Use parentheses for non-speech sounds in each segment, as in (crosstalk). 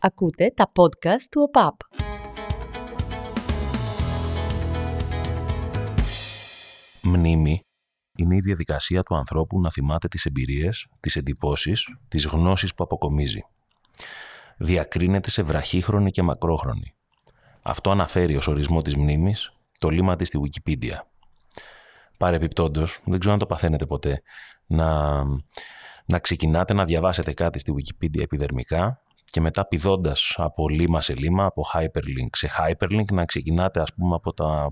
Ακούτε τα podcast του ΟΠΑΠ. Μνήμη είναι η διαδικασία του ανθρώπου να θυμάται τις εμπειρίες, τις εντυπώσεις, τις γνώσεις που αποκομίζει. Διακρίνεται σε βραχύχρονη και μακρόχρονη. Αυτό αναφέρει ως ορισμό της μνήμης το λίμα της στη Wikipedia. Παρεπιπτόντως, δεν ξέρω αν το παθαίνετε ποτέ, να, να ξεκινάτε να διαβάσετε κάτι στη Wikipedia επιδερμικά και μετά πηδώντας από λίμα σε λίμα, από hyperlink σε hyperlink, να ξεκινάτε ας πούμε από τα,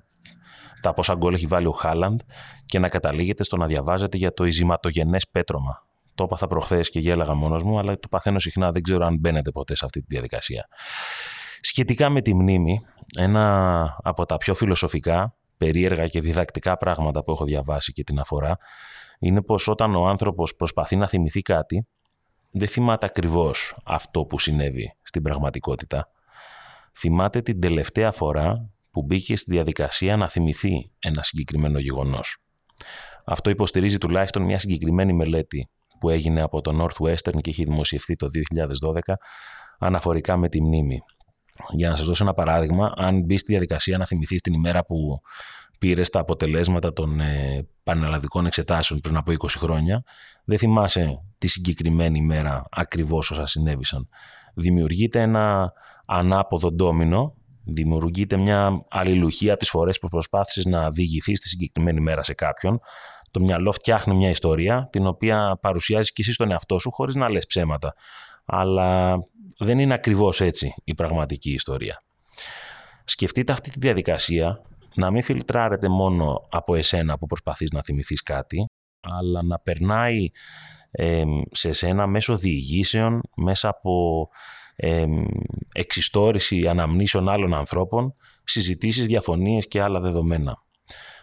τα πόσα γκολ έχει βάλει ο Χάλαντ και να καταλήγετε στο να διαβάζετε για το ειζηματογενές πέτρωμα. Το έπαθα προχθές και γέλαγα μόνος μου, αλλά το παθαίνω συχνά, δεν ξέρω αν μπαίνετε ποτέ σε αυτή τη διαδικασία. Σχετικά με τη μνήμη, ένα από τα πιο φιλοσοφικά, περίεργα και διδακτικά πράγματα που έχω διαβάσει και την αφορά, είναι πως όταν ο άνθρωπος προσπαθεί να θυμηθεί κάτι, δεν θυμάται ακριβώς αυτό που συνέβη στην πραγματικότητα. Θυμάται την τελευταία φορά που μπήκε στη διαδικασία να θυμηθεί ένα συγκεκριμένο γεγονός. Αυτό υποστηρίζει τουλάχιστον μια συγκεκριμένη μελέτη που έγινε από το Northwestern και έχει δημοσιευθεί το 2012 αναφορικά με τη μνήμη. Για να σας δώσω ένα παράδειγμα, αν μπει στη διαδικασία να θυμηθεί την ημέρα που πήρε τα αποτελέσματα των ε, πανελλαδικών εξετάσεων πριν από 20 χρόνια, δεν θυμάσαι τη συγκεκριμένη ημέρα ακριβώς όσα συνέβησαν. Δημιουργείται ένα ανάποδο ντόμινο, δημιουργείται μια αλληλουχία από τις φορές που προσπάθησες να διηγηθείς τη συγκεκριμένη μέρα σε κάποιον. Το μυαλό φτιάχνει μια ιστορία την οποία παρουσιάζεις και εσύ στον εαυτό σου χωρίς να λες ψέματα. Αλλά δεν είναι ακριβώς έτσι η πραγματική ιστορία. Σκεφτείτε αυτή τη διαδικασία να μην φιλτράρεται μόνο από εσένα που προσπαθείς να θυμηθείς κάτι, αλλά να περνάει σε εσένα μέσω διηγήσεων, μέσα από ε, εξιστόρηση αναμνήσεων άλλων ανθρώπων, συζητήσεις, διαφωνίες και άλλα δεδομένα.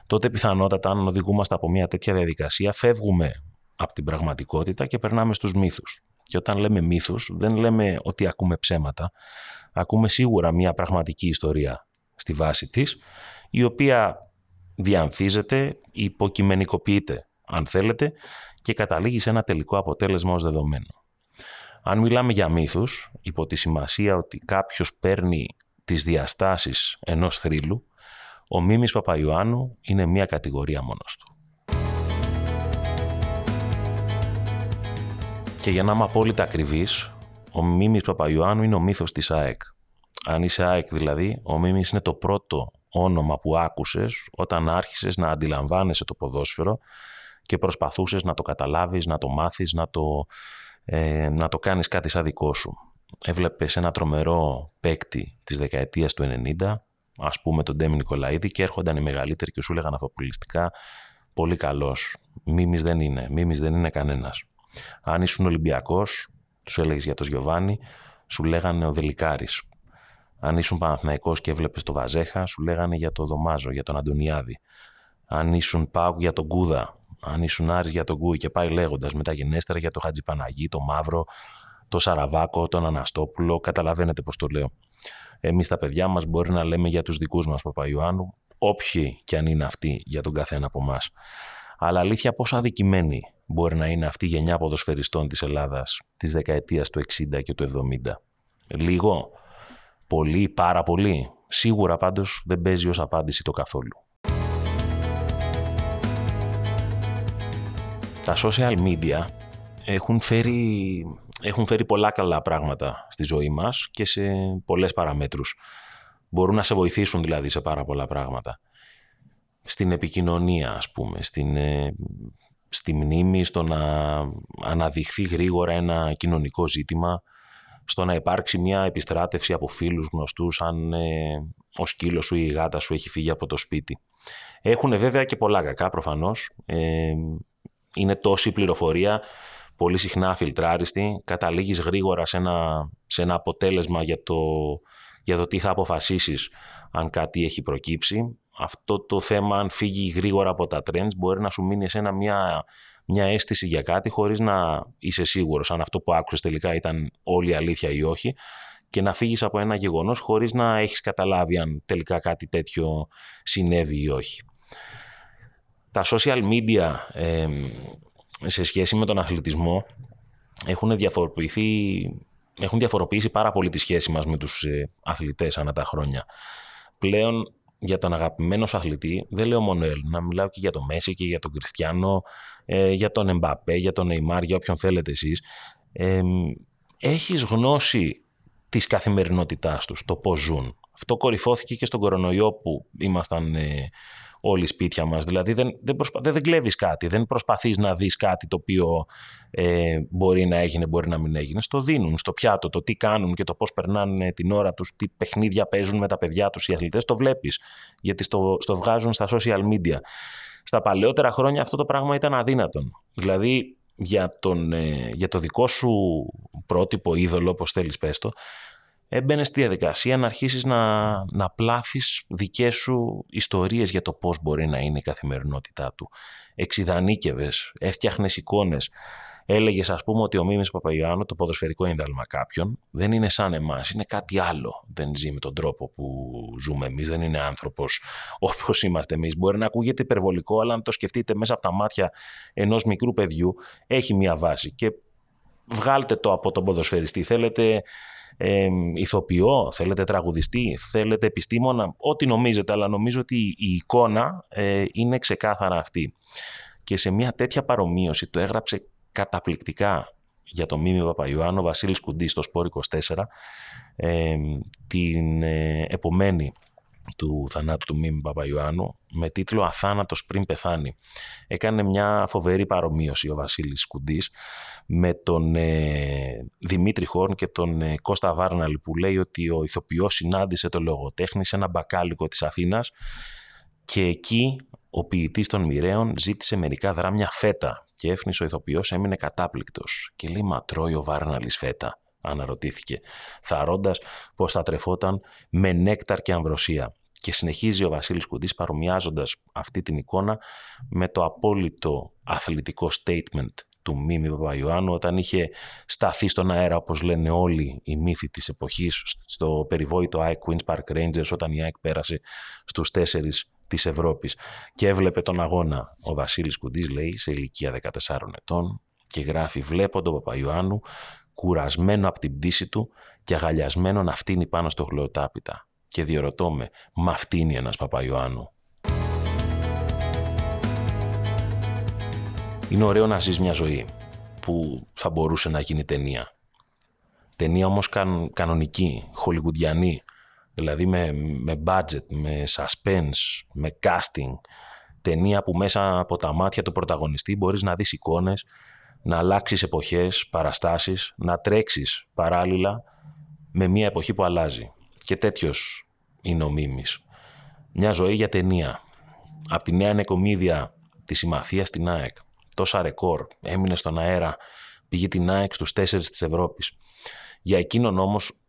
Τότε πιθανότατα αν οδηγούμαστε από μια τέτοια διαδικασία φεύγουμε από την πραγματικότητα και περνάμε στους μύθους. Και όταν λέμε μύθους δεν λέμε ότι ακούμε ψέματα, ακούμε σίγουρα μια πραγματική ιστορία στη βάση της η οποία διανθίζεται, υποκειμενικοποιείται, αν θέλετε, και καταλήγει σε ένα τελικό αποτέλεσμα ως δεδομένο. Αν μιλάμε για μύθους, υπό τη σημασία ότι κάποιος παίρνει τις διαστάσεις ενός θρύλου, ο Μίμης Παπαϊωάννου είναι μία κατηγορία μόνος του. Και για να είμαι απόλυτα ακριβής, ο Μίμης Παπαϊωάννου είναι ο μύθος της ΑΕΚ. Αν είσαι ΑΕΚ δηλαδή, ο Μίμης είναι το πρώτο όνομα που άκουσες όταν άρχισες να αντιλαμβάνεσαι το ποδόσφαιρο και προσπαθούσες να το καταλάβεις, να το μάθεις, να το, ε, να το κάνεις κάτι σαν δικό σου. Έβλεπες ένα τρομερό παίκτη της δεκαετίας του 90, ας πούμε τον Ντέμι Νικολαίδη και έρχονταν οι μεγαλύτεροι και σου έλεγαν αφοπολιστικά πολύ καλός. Μίμης δεν είναι, μίμης δεν είναι κανένας. Αν ήσουν Ολυμπιακός, του έλεγες για τον Γιωβάνι, σου λέγανε ο Δελικάρης. Αν ήσουν Παναθηναϊκός και έβλεπες το Βαζέχα, σου λέγανε για το Δωμάζο, για τον Αντωνιάδη. Αν ήσουν Πάουκ για τον Κούδα, αν ήσουν Άρης για τον Κούι και πάει λέγοντας μεταγενέστερα για το Χατζηπαναγί, το Μαύρο, το Σαραβάκο, τον Αναστόπουλο, καταλαβαίνετε πώς το λέω. Εμείς τα παιδιά μας μπορεί να λέμε για τους δικούς μας Παπαϊωάννου, όποιοι και αν είναι αυτοί για τον καθένα από εμάς. Αλλά αλήθεια πόσο αδικημένη μπορεί να είναι αυτή η γενιά ποδοσφαιριστών της Ελλάδας της δεκαετίας του 60 και του 70. Λίγο, πολύ, πάρα πολύ. Σίγουρα πάντως δεν παίζει ως απάντηση το καθόλου. Τα social media έχουν φέρει, έχουν φέρει πολλά καλά πράγματα στη ζωή μας και σε πολλές παραμέτρους. Μπορούν να σε βοηθήσουν δηλαδή σε πάρα πολλά πράγματα. Στην επικοινωνία ας πούμε, στην, ε, στη μνήμη, στο να αναδειχθεί γρήγορα ένα κοινωνικό ζήτημα, στο να υπάρξει μια επιστράτευση από φίλους γνωστούς αν ε, ο σκύλος σου ή η γάτα σου έχει φύγει από το σπίτι. Έχουν βέβαια και πολλά κακά προφανώς. Ε, είναι τόση πληροφορία, πολύ συχνά φιλτράριστη, καταλήγεις γρήγορα σε ένα, σε ένα αποτέλεσμα για το, για το τι θα αποφασίσεις αν κάτι έχει προκύψει. Αυτό το θέμα, αν φύγει γρήγορα από τα trends, μπορεί να σου μείνει εσένα μια, μια αίσθηση για κάτι χωρίς να είσαι σίγουρος αν αυτό που άκουσες τελικά ήταν όλη αλήθεια ή όχι και να φύγεις από ένα γεγονός χωρίς να έχεις καταλάβει αν τελικά κάτι τέτοιο συνέβη ή όχι. Τα social media σε σχέση με τον αθλητισμό έχουν διαφοροποιηθεί έχουν διαφοροποιήσει πάρα πολύ τη σχέση μας με τους ε, αθλητές ανά τα χρόνια. Πλέον για τον αγαπημένο σου αθλητή, δεν λέω μόνο Έλληνα, μιλάω και για τον Μέση και για τον Κριστιανό, ε, για τον Εμπαπέ, για τον Νεϊμάρ, για όποιον θέλετε εσείς. Ε, έχεις γνώση της καθημερινότητάς τους, το πώς ζουν. Αυτό κορυφώθηκε και στον κορονοϊό που ήμασταν ε, όλοι σπίτια μας. Δηλαδή δεν, δεν, προσπα... δεν, δεν κλέβεις κάτι, δεν προσπαθείς να δεις κάτι το οποίο ε, μπορεί να έγινε, μπορεί να μην έγινε. Στο δίνουν στο πιάτο, το τι κάνουν και το πώς περνάνε την ώρα τους, τι παιχνίδια παίζουν με τα παιδιά τους οι αθλητές, το βλέπεις, γιατί στο, στο βγάζουν στα social media. Στα παλαιότερα χρόνια αυτό το πράγμα ήταν αδύνατον. Δηλαδή για, τον, ε, για το δικό σου πρότυπο, είδωλο, όπως θέλεις πες το, έμπαινες στη διαδικασία να αρχίσεις να, να πλάθεις δικές σου ιστορίες για το πώς μπορεί να είναι η καθημερινότητά του. Εξιδανίκευες, έφτιαχνες εικόνες. Έλεγες ας πούμε ότι ο Μίμης Παπαϊωάννου, το ποδοσφαιρικό ίνδαλμα κάποιον, δεν είναι σαν εμάς, είναι κάτι άλλο. Δεν ζει με τον τρόπο που ζούμε εμείς, δεν είναι άνθρωπος (laughs) όπως είμαστε εμείς. Μπορεί να ακούγεται υπερβολικό, αλλά αν το σκεφτείτε μέσα από τα μάτια ενός μικρού παιδιού, έχει μία βάση. Και βγάλτε το από τον ποδοσφαιριστή. Θέλετε ε, ηθοποιό, θέλετε τραγουδιστή, θέλετε επιστήμονα, ό,τι νομίζετε, αλλά νομίζω ότι η εικόνα ε, είναι ξεκάθαρα αυτή. Και σε μια τέτοια παρομοίωση το έγραψε καταπληκτικά για τον Μίμη Παπαϊωάννου, ο Βασίλης Κουντής στο Σπόρ 24, ε, την ε, επομένη του θανάτου του Μίμη Παπαϊωάννου με τίτλο «Αθάνατος πριν πεθάνει». Έκανε μια φοβερή παρομοίωση ο Βασίλης Κουντής με τον ε, Δημήτρη Χόρν και τον ε, Κώστα Βάρναλη που λέει ότι ο ηθοποιός συνάντησε το λογοτέχνη σε ένα μπακάλικο της Αθήνας και εκεί ο ποιητής των μοιραίων ζήτησε μερικά δράμια φέτα και έφνησε ο ηθοποιός έμεινε κατάπληκτος και λέει «Μα τρώει ο Βάρναλης φέτα» αναρωτήθηκε, θαρώντας πως θα τρεφόταν με νέκταρ και αμβροσία. Και συνεχίζει ο Βασίλης Κουντής παρομοιάζοντας αυτή την εικόνα με το απόλυτο αθλητικό statement του Μίμη Παπαϊωάννου όταν είχε σταθεί στον αέρα όπως λένε όλοι οι μύθοι της εποχής στο περιβόητο ΑΕΚ Queen's Park Rangers όταν η ΑΕΚ πέρασε στους τέσσερις της Ευρώπης και έβλεπε τον αγώνα. Ο Βασίλης Κουντής λέει σε ηλικία 14 ετών και γράφει βλέπω τον Παπαϊωάννου κουρασμένο από την πτήση του και αγαλιασμένο να φτύνει πάνω στο γλωτάπιτα. Και διορωτώ με, μα φτύνει ένας Παπαϊωάννου. Είναι ωραίο να ζεις μια ζωή που θα μπορούσε να γίνει ταινία. Ταινία όμως καν, κανονική, χολιγουντιανή, δηλαδή με, με budget, με suspense, με casting. Ταινία που μέσα από τα μάτια του πρωταγωνιστή μπορείς να δεις εικόνες να αλλάξεις εποχές, παραστάσεις, να τρέξεις παράλληλα με μια εποχή που αλλάζει. Και τέτοιος είναι ο Μίμης. Μια ζωή για ταινία. Από τη νέα νεκομίδια της συμμαθία στην ΑΕΚ. Τόσα ρεκόρ. Έμεινε στον αέρα. Πήγε την ΑΕΚ στους τέσσερις της Ευρώπης. Για εκείνον όμως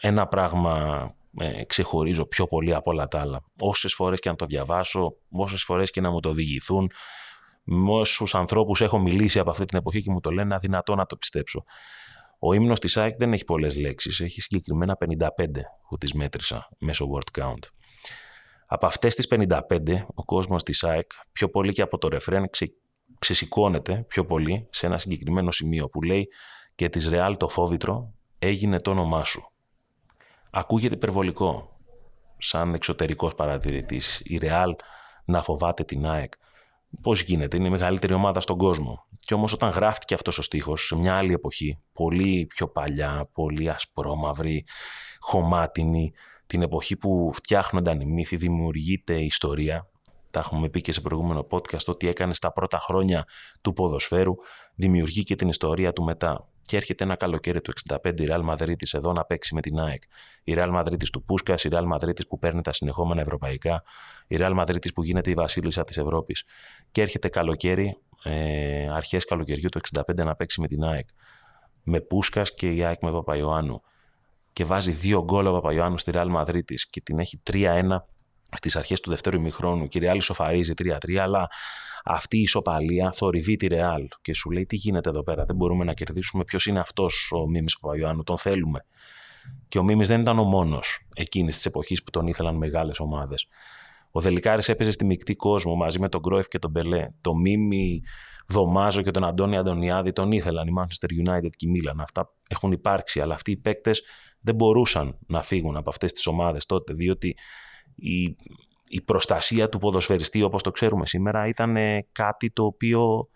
ένα πράγμα ε, ξεχωρίζω πιο πολύ από όλα τα άλλα. Όσες φορές και να το διαβάσω, όσες φορές και να μου το διηγηθούν, με όσους ανθρώπους έχω μιλήσει από αυτή την εποχή και μου το λένε αδυνατό να το πιστέψω. Ο ύμνος της ΑΕΚ δεν έχει πολλές λέξεις, έχει συγκεκριμένα 55 που τις μέτρησα μέσω word count. Από αυτές τις 55, ο κόσμος της ΑΕΚ, πιο πολύ και από το ρεφρέν, ξε, ξεσηκώνεται πιο πολύ σε ένα συγκεκριμένο σημείο που λέει «Και της Ρεάλ το φόβητρο έγινε το όνομά σου». Ακούγεται υπερβολικό, σαν εξωτερικός παρατηρητής, η Ρεάλ να φοβάται την ΑΕΚ. Πώς γίνεται, είναι η μεγαλύτερη ομάδα στον κόσμο. Και όμως όταν γράφτηκε αυτός ο στίχος σε μια άλλη εποχή, πολύ πιο παλιά, πολύ ασπρόμαυρη, χωμάτινη, την εποχή που φτιάχνονταν οι μύθοι, δημιουργείται η ιστορία. Τα έχουμε πει και σε προηγούμενο podcast ότι έκανε στα πρώτα χρόνια του ποδοσφαίρου, δημιουργεί και την ιστορία του μετά και έρχεται ένα καλοκαίρι του 65 η Real Madrid εδώ να παίξει με την ΑΕΚ. Η Real Madrid του Πούσκα, η Real Madrid που παίρνει τα συνεχόμενα ευρωπαϊκά, η Real Madrid που γίνεται η βασίλισσα της Ευρώπης. Και έρχεται καλοκαίρι, ε, αρχές καλοκαιριού του 65 να παίξει με την ΑΕΚ. Με Πούσκα και η ΑΕΚ με Παπαϊωάννου. Και βάζει δύο γκολ ο Παπαϊωάννου στη Real Madrid και την έχει 3-1 στις αρχές του δεύτερου ημιχρόνου. Και η Real ισοφαρίζει 3-3, αλλά αυτή η ισοπαλία θορυβεί τη Ρεάλ και σου λέει τι γίνεται εδώ πέρα, δεν μπορούμε να κερδίσουμε. Ποιος είναι αυτός ο Μίμης Παπαϊωάννου, τον θέλουμε. Και ο Μίμης δεν ήταν ο μόνος εκείνης της εποχής που τον ήθελαν μεγάλες ομάδες. Ο Δελικάρης έπαιζε στη μεικτή κόσμο μαζί με τον Κρόεφ και τον Μπελέ. Το Μίμη, Δωμάζο και τον Αντώνη Αντωνιάδη τον ήθελαν η Manchester United και η Μίλαν. Αυτά έχουν υπάρξει, αλλά αυτοί οι παίκτες δεν μπορούσαν να φύγουν από αυτές τις ομάδες τότε, διότι η, η προστασία του ποδοσφαιριστή όπως το ξέρουμε σήμερα ήταν κάτι το οποίο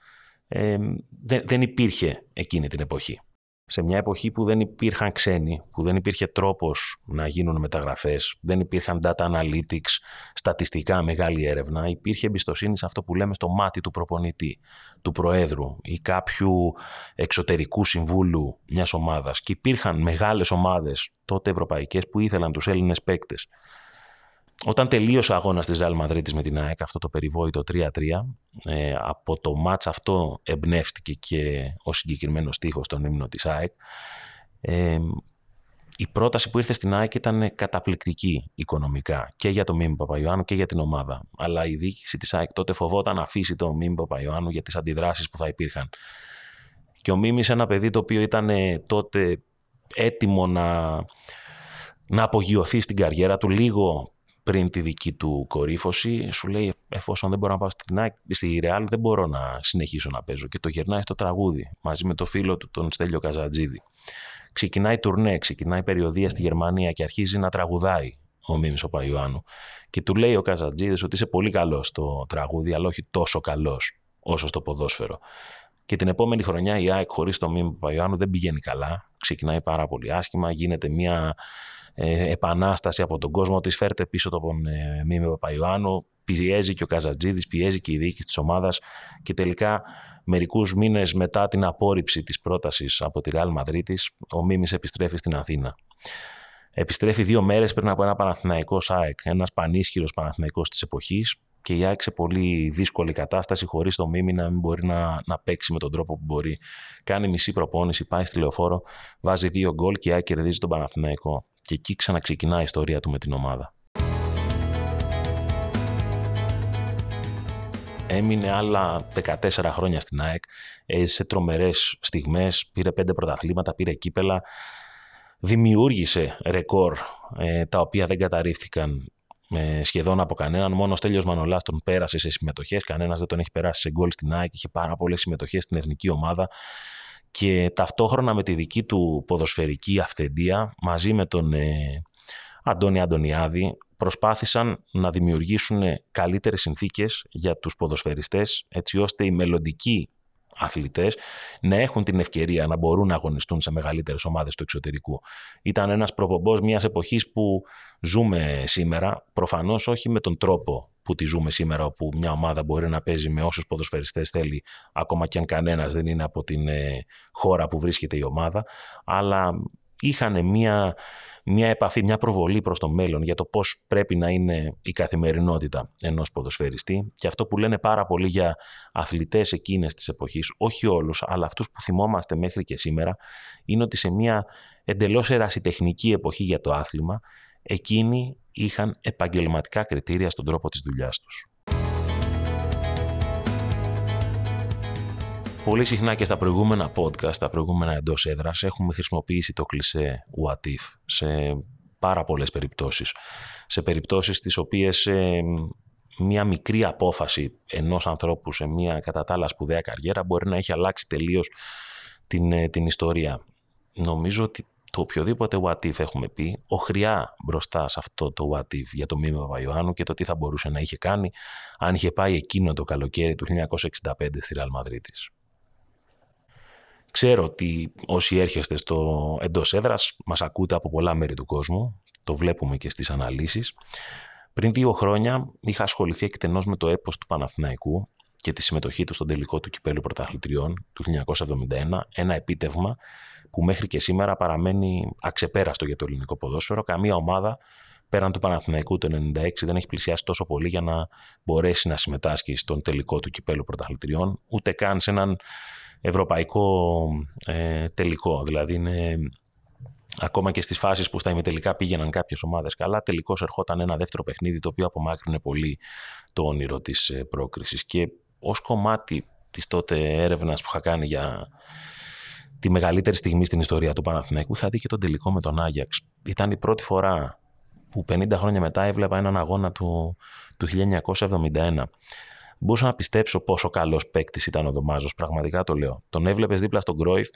ε, δεν, δεν υπήρχε εκείνη την εποχή σε μια εποχή που δεν υπήρχαν ξένοι, που δεν υπήρχε τρόπος να γίνουν μεταγραφές, δεν υπήρχαν data analytics, στατιστικά μεγάλη έρευνα, υπήρχε εμπιστοσύνη σε αυτό που λέμε στο μάτι του προπονητή, του προέδρου ή κάποιου εξωτερικού συμβούλου μιας ομάδας. Και υπήρχαν μεγάλες ομάδες τότε ευρωπαϊκές που ήθελαν τους Έλληνες παίκτες. Όταν τελείωσε ο αγώνας της Real Madrid με την ΑΕΚ, αυτό το περιβόητο 3-3, ε, από το μάτς αυτό εμπνεύστηκε και ο συγκεκριμένος τείχο στον ύμνο της ΑΕΚ. Ε, η πρόταση που ήρθε στην ΑΕΚ ήταν καταπληκτική οικονομικά και για το Μίμη Παπαϊωάννου και για την ομάδα. Αλλά η διοίκηση της ΑΕΚ τότε φοβόταν να αφήσει το Μίμη Παπαϊωάννου για τις αντιδράσεις που θα υπήρχαν. Και ο Μίμης, ένα παιδί το οποίο ήταν τότε έτοιμο να, να απογειωθεί στην καριέρα του λίγο πριν τη δική του κορύφωση, σου λέει εφόσον δεν μπορώ να πάω στην στη Real δεν μπορώ να συνεχίσω να παίζω και το γερνάει στο τραγούδι μαζί με το φίλο του τον Στέλιο Καζατζίδη. Ξεκινάει τουρνέ, ξεκινάει περιοδία στη Γερμανία και αρχίζει να τραγουδάει ο Μίμης ο Παϊωάννου και του λέει ο Καζατζίδης ότι είσαι πολύ καλός στο τραγούδι αλλά όχι τόσο καλός όσο στο ποδόσφαιρο. Και την επόμενη χρονιά η ΑΕΚ χωρίς το Μίμη Παϊωάννου δεν πηγαίνει καλά, ξεκινάει πάρα πολύ άσχημα, γίνεται μια ε, επανάσταση από τον κόσμο της. Φέρτε πίσω τον ε, Μίμη Παπαϊωάννου, πιέζει και ο Καζατζίδης, πιέζει και η διοίκηση της ομάδας. Και τελικά μερικούς μήνες μετά την απόρριψη της πρότασης από τη Real Madrid, ο Μίμης επιστρέφει στην Αθήνα. Επιστρέφει δύο μέρες πριν από ένα Παναθηναϊκό ΣΑΕΚ, ένας πανίσχυρος Παναθηναϊκός της εποχής, και η ΑΕΚ σε πολύ δύσκολη κατάσταση, χωρίς το Μίμη να μην μπορεί να, να παίξει με τον τρόπο που μπορεί. Κάνει μισή προπόνηση, πάει στη λεωφόρο, βάζει δύο γκολ και η ΑΕΚ κερδίζει τον Παναθηναϊκό και εκεί ξαναξεκινά η ιστορία του με την ομάδα. Έμεινε άλλα 14 χρόνια στην ΑΕΚ, σε τρομερές στιγμές, πήρε πέντε πρωταθλήματα, πήρε κύπελα, δημιούργησε ρεκόρ ε, τα οποία δεν καταρρίφθηκαν ε, σχεδόν από κανέναν. Μόνο ο Στέλιος Μανολάς τον πέρασε σε συμμετοχές, κανένας δεν τον έχει περάσει σε γκολ στην ΑΕΚ, είχε πάρα πολλές συμμετοχές στην εθνική ομάδα και ταυτόχρονα με τη δική του ποδοσφαιρική αυθεντία μαζί με τον ε, Αντώνη Αντωνιάδη προσπάθησαν να δημιουργήσουν καλύτερες συνθήκες για τους ποδοσφαιριστές έτσι ώστε οι μελλοντικοί αθλητές να έχουν την ευκαιρία να μπορούν να αγωνιστούν σε μεγαλύτερες ομάδες του εξωτερικού. Ήταν ένας προπομπός μιας εποχής που ζούμε σήμερα, προφανώς όχι με τον τρόπο που τη ζούμε σήμερα, όπου μια ομάδα μπορεί να παίζει με όσους ποδοσφαιριστές θέλει, ακόμα και αν κανένας δεν είναι από την ε, χώρα που βρίσκεται η ομάδα, αλλά είχαν μια μια επαφή, μια προβολή προς το μέλλον για το πώς πρέπει να είναι η καθημερινότητα ενός ποδοσφαιριστή και αυτό που λένε πάρα πολύ για αθλητές εκείνες της εποχής, όχι όλους, αλλά αυτούς που θυμόμαστε μέχρι και σήμερα, είναι ότι σε μια εντελώς ερασιτεχνική εποχή για το άθλημα, εκείνοι είχαν επαγγελματικά κριτήρια στον τρόπο της δουλειάς τους. Πολύ συχνά και στα προηγούμενα podcast, στα προηγούμενα εντός έδρας, έχουμε χρησιμοποιήσει το κλισέ what if σε πάρα πολλές περιπτώσεις. Σε περιπτώσεις τις οποίες ε, μια μικρή απόφαση ενός ανθρώπου σε μια κατά τα άλλα σπουδαία καριέρα μπορεί να έχει αλλάξει τελείως την, ε, την ιστορία. Νομίζω ότι το οποιοδήποτε what if έχουμε πει, οχριά μπροστά σε αυτό το what if για το μήνυμα Παπαϊωάννου και το τι θα μπορούσε να είχε κάνει αν είχε πάει εκείνο το καλοκαίρι του 1965 στη Real Madrid Ξέρω ότι όσοι έρχεστε στο εντός έδρας μας ακούτε από πολλά μέρη του κόσμου. Το βλέπουμε και στις αναλύσεις. Πριν δύο χρόνια είχα ασχοληθεί εκτενώς με το έπος του Παναθηναϊκού και τη συμμετοχή του στον τελικό του κυπέλου πρωταθλητριών του 1971. Ένα επίτευγμα που μέχρι και σήμερα παραμένει αξεπέραστο για το ελληνικό ποδόσφαιρο. Καμία ομάδα πέραν του Παναθηναϊκού το 1996 δεν έχει πλησιάσει τόσο πολύ για να μπορέσει να συμμετάσχει στον τελικό του κυπέλου πρωταθλητριών, ούτε καν σε έναν ευρωπαϊκό ε, τελικό. Δηλαδή είναι ακόμα και στις φάσεις που στα ημιτελικά πήγαιναν κάποιες ομάδες καλά, τελικώς ερχόταν ένα δεύτερο παιχνίδι το οποίο απομάκρυνε πολύ το όνειρο της ε, πρόκρισης. Και ως κομμάτι της τότε έρευνας που είχα κάνει για τη μεγαλύτερη στιγμή στην ιστορία του Παναθηναϊκού, είχα δει και τον τελικό με τον Άγιαξ. Ήταν η πρώτη φορά που 50 χρόνια μετά έβλεπα έναν αγώνα του, του 1971. Μπορούσα να πιστέψω πόσο καλός παίκτης ήταν ο Δωμάζος. Πραγματικά το λέω. Τον έβλεπες δίπλα στον Κρόιφ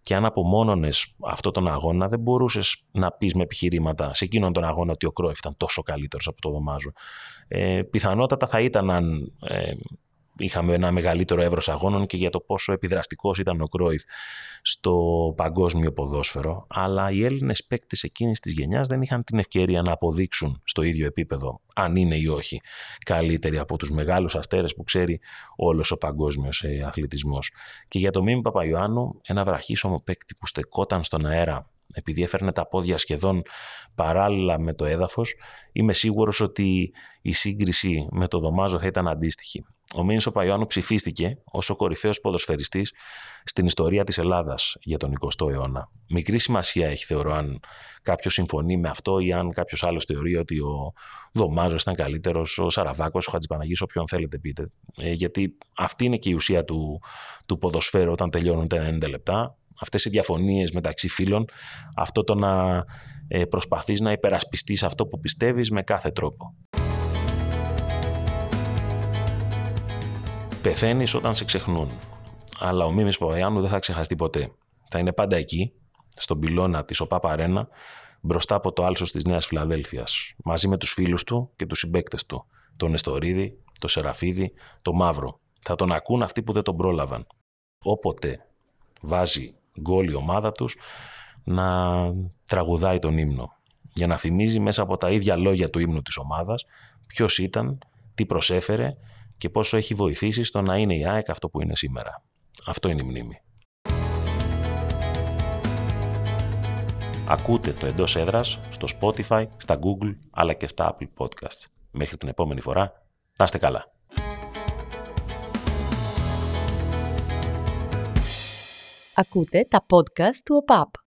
και αν απομόνωνες αυτό τον αγώνα, δεν μπορούσες να πεις με επιχειρήματα σε εκείνον τον αγώνα ότι ο Κρόιφ ήταν τόσο καλύτερος από το Δωμάζο. Ε, πιθανότατα θα ήταν αν ε, είχαμε ένα μεγαλύτερο εύρος αγώνων και για το πόσο επιδραστικός ήταν ο Κρόιφ στο παγκόσμιο ποδόσφαιρο. Αλλά οι Έλληνες παίκτες εκείνης της γενιάς δεν είχαν την ευκαιρία να αποδείξουν στο ίδιο επίπεδο, αν είναι ή όχι, καλύτεροι από τους μεγάλους αστέρες που ξέρει όλος ο παγκόσμιος ε, αθλητισμός. Και για το Μίμη Παπαϊωάννου, ένα βραχίσωμο παίκτη που στεκόταν στον αέρα επειδή έφερνε τα πόδια σχεδόν παράλληλα με το έδαφος, είμαι σίγουρος ότι η σύγκριση με το Δωμάζο θα ήταν αντίστοιχη. Ο Μίνη Παπαϊωάννου ψηφίστηκε ως ο κορυφαίος ποδοσφαιριστής στην ιστορία της Ελλάδας για τον 20ο αιώνα. Μικρή σημασία έχει, θεωρώ, αν κάποιος συμφωνεί με αυτό ή αν κάποιος άλλος θεωρεί ότι ο Δωμάζος ήταν καλύτερος, ο Σαραβάκος, ο Χατζηπαναγής, όποιον θέλετε πείτε. Ε, γιατί αυτή είναι και η ουσία του, του ποδοσφαίρου όταν τελειώνουν τα 90 λεπτά. Αυτές οι διαφωνίες μεταξύ φίλων, αυτό το να ε, προσπαθείς να υπερασπιστείς αυτό που πιστεύεις με κάθε τρόπο. Πεθαίνεις όταν σε ξεχνούν. Αλλά ο Μίμης Παπαγιάννου δεν θα ξεχαστεί ποτέ. Θα είναι πάντα εκεί, στον πυλώνα της ΟΠΑ Παρένα, μπροστά από το άλσος της Νέας Φιλαδέλφιας, μαζί με τους φίλους του και τους συμπαίκτες του. Τον Εστορίδη, τον Σεραφίδη, τον Μαύρο. Θα τον ακούν αυτοί που δεν τον πρόλαβαν. Όποτε βάζει γκολ η ομάδα τους, να τραγουδάει τον ύμνο. Για να θυμίζει μέσα από τα ίδια λόγια του ύμνου της ομάδας ποιος ήταν, τι προσέφερε και πόσο έχει βοηθήσει στο να είναι η ΑΕΚ αυτό που είναι σήμερα. Αυτό είναι η μνήμη. Ακούτε το εντός έδρας στο Spotify, στα Google αλλά και στα Apple Podcasts. Μέχρι την επόμενη φορά, να είστε καλά. Ακούτε τα podcast του ΟΠΑΠ.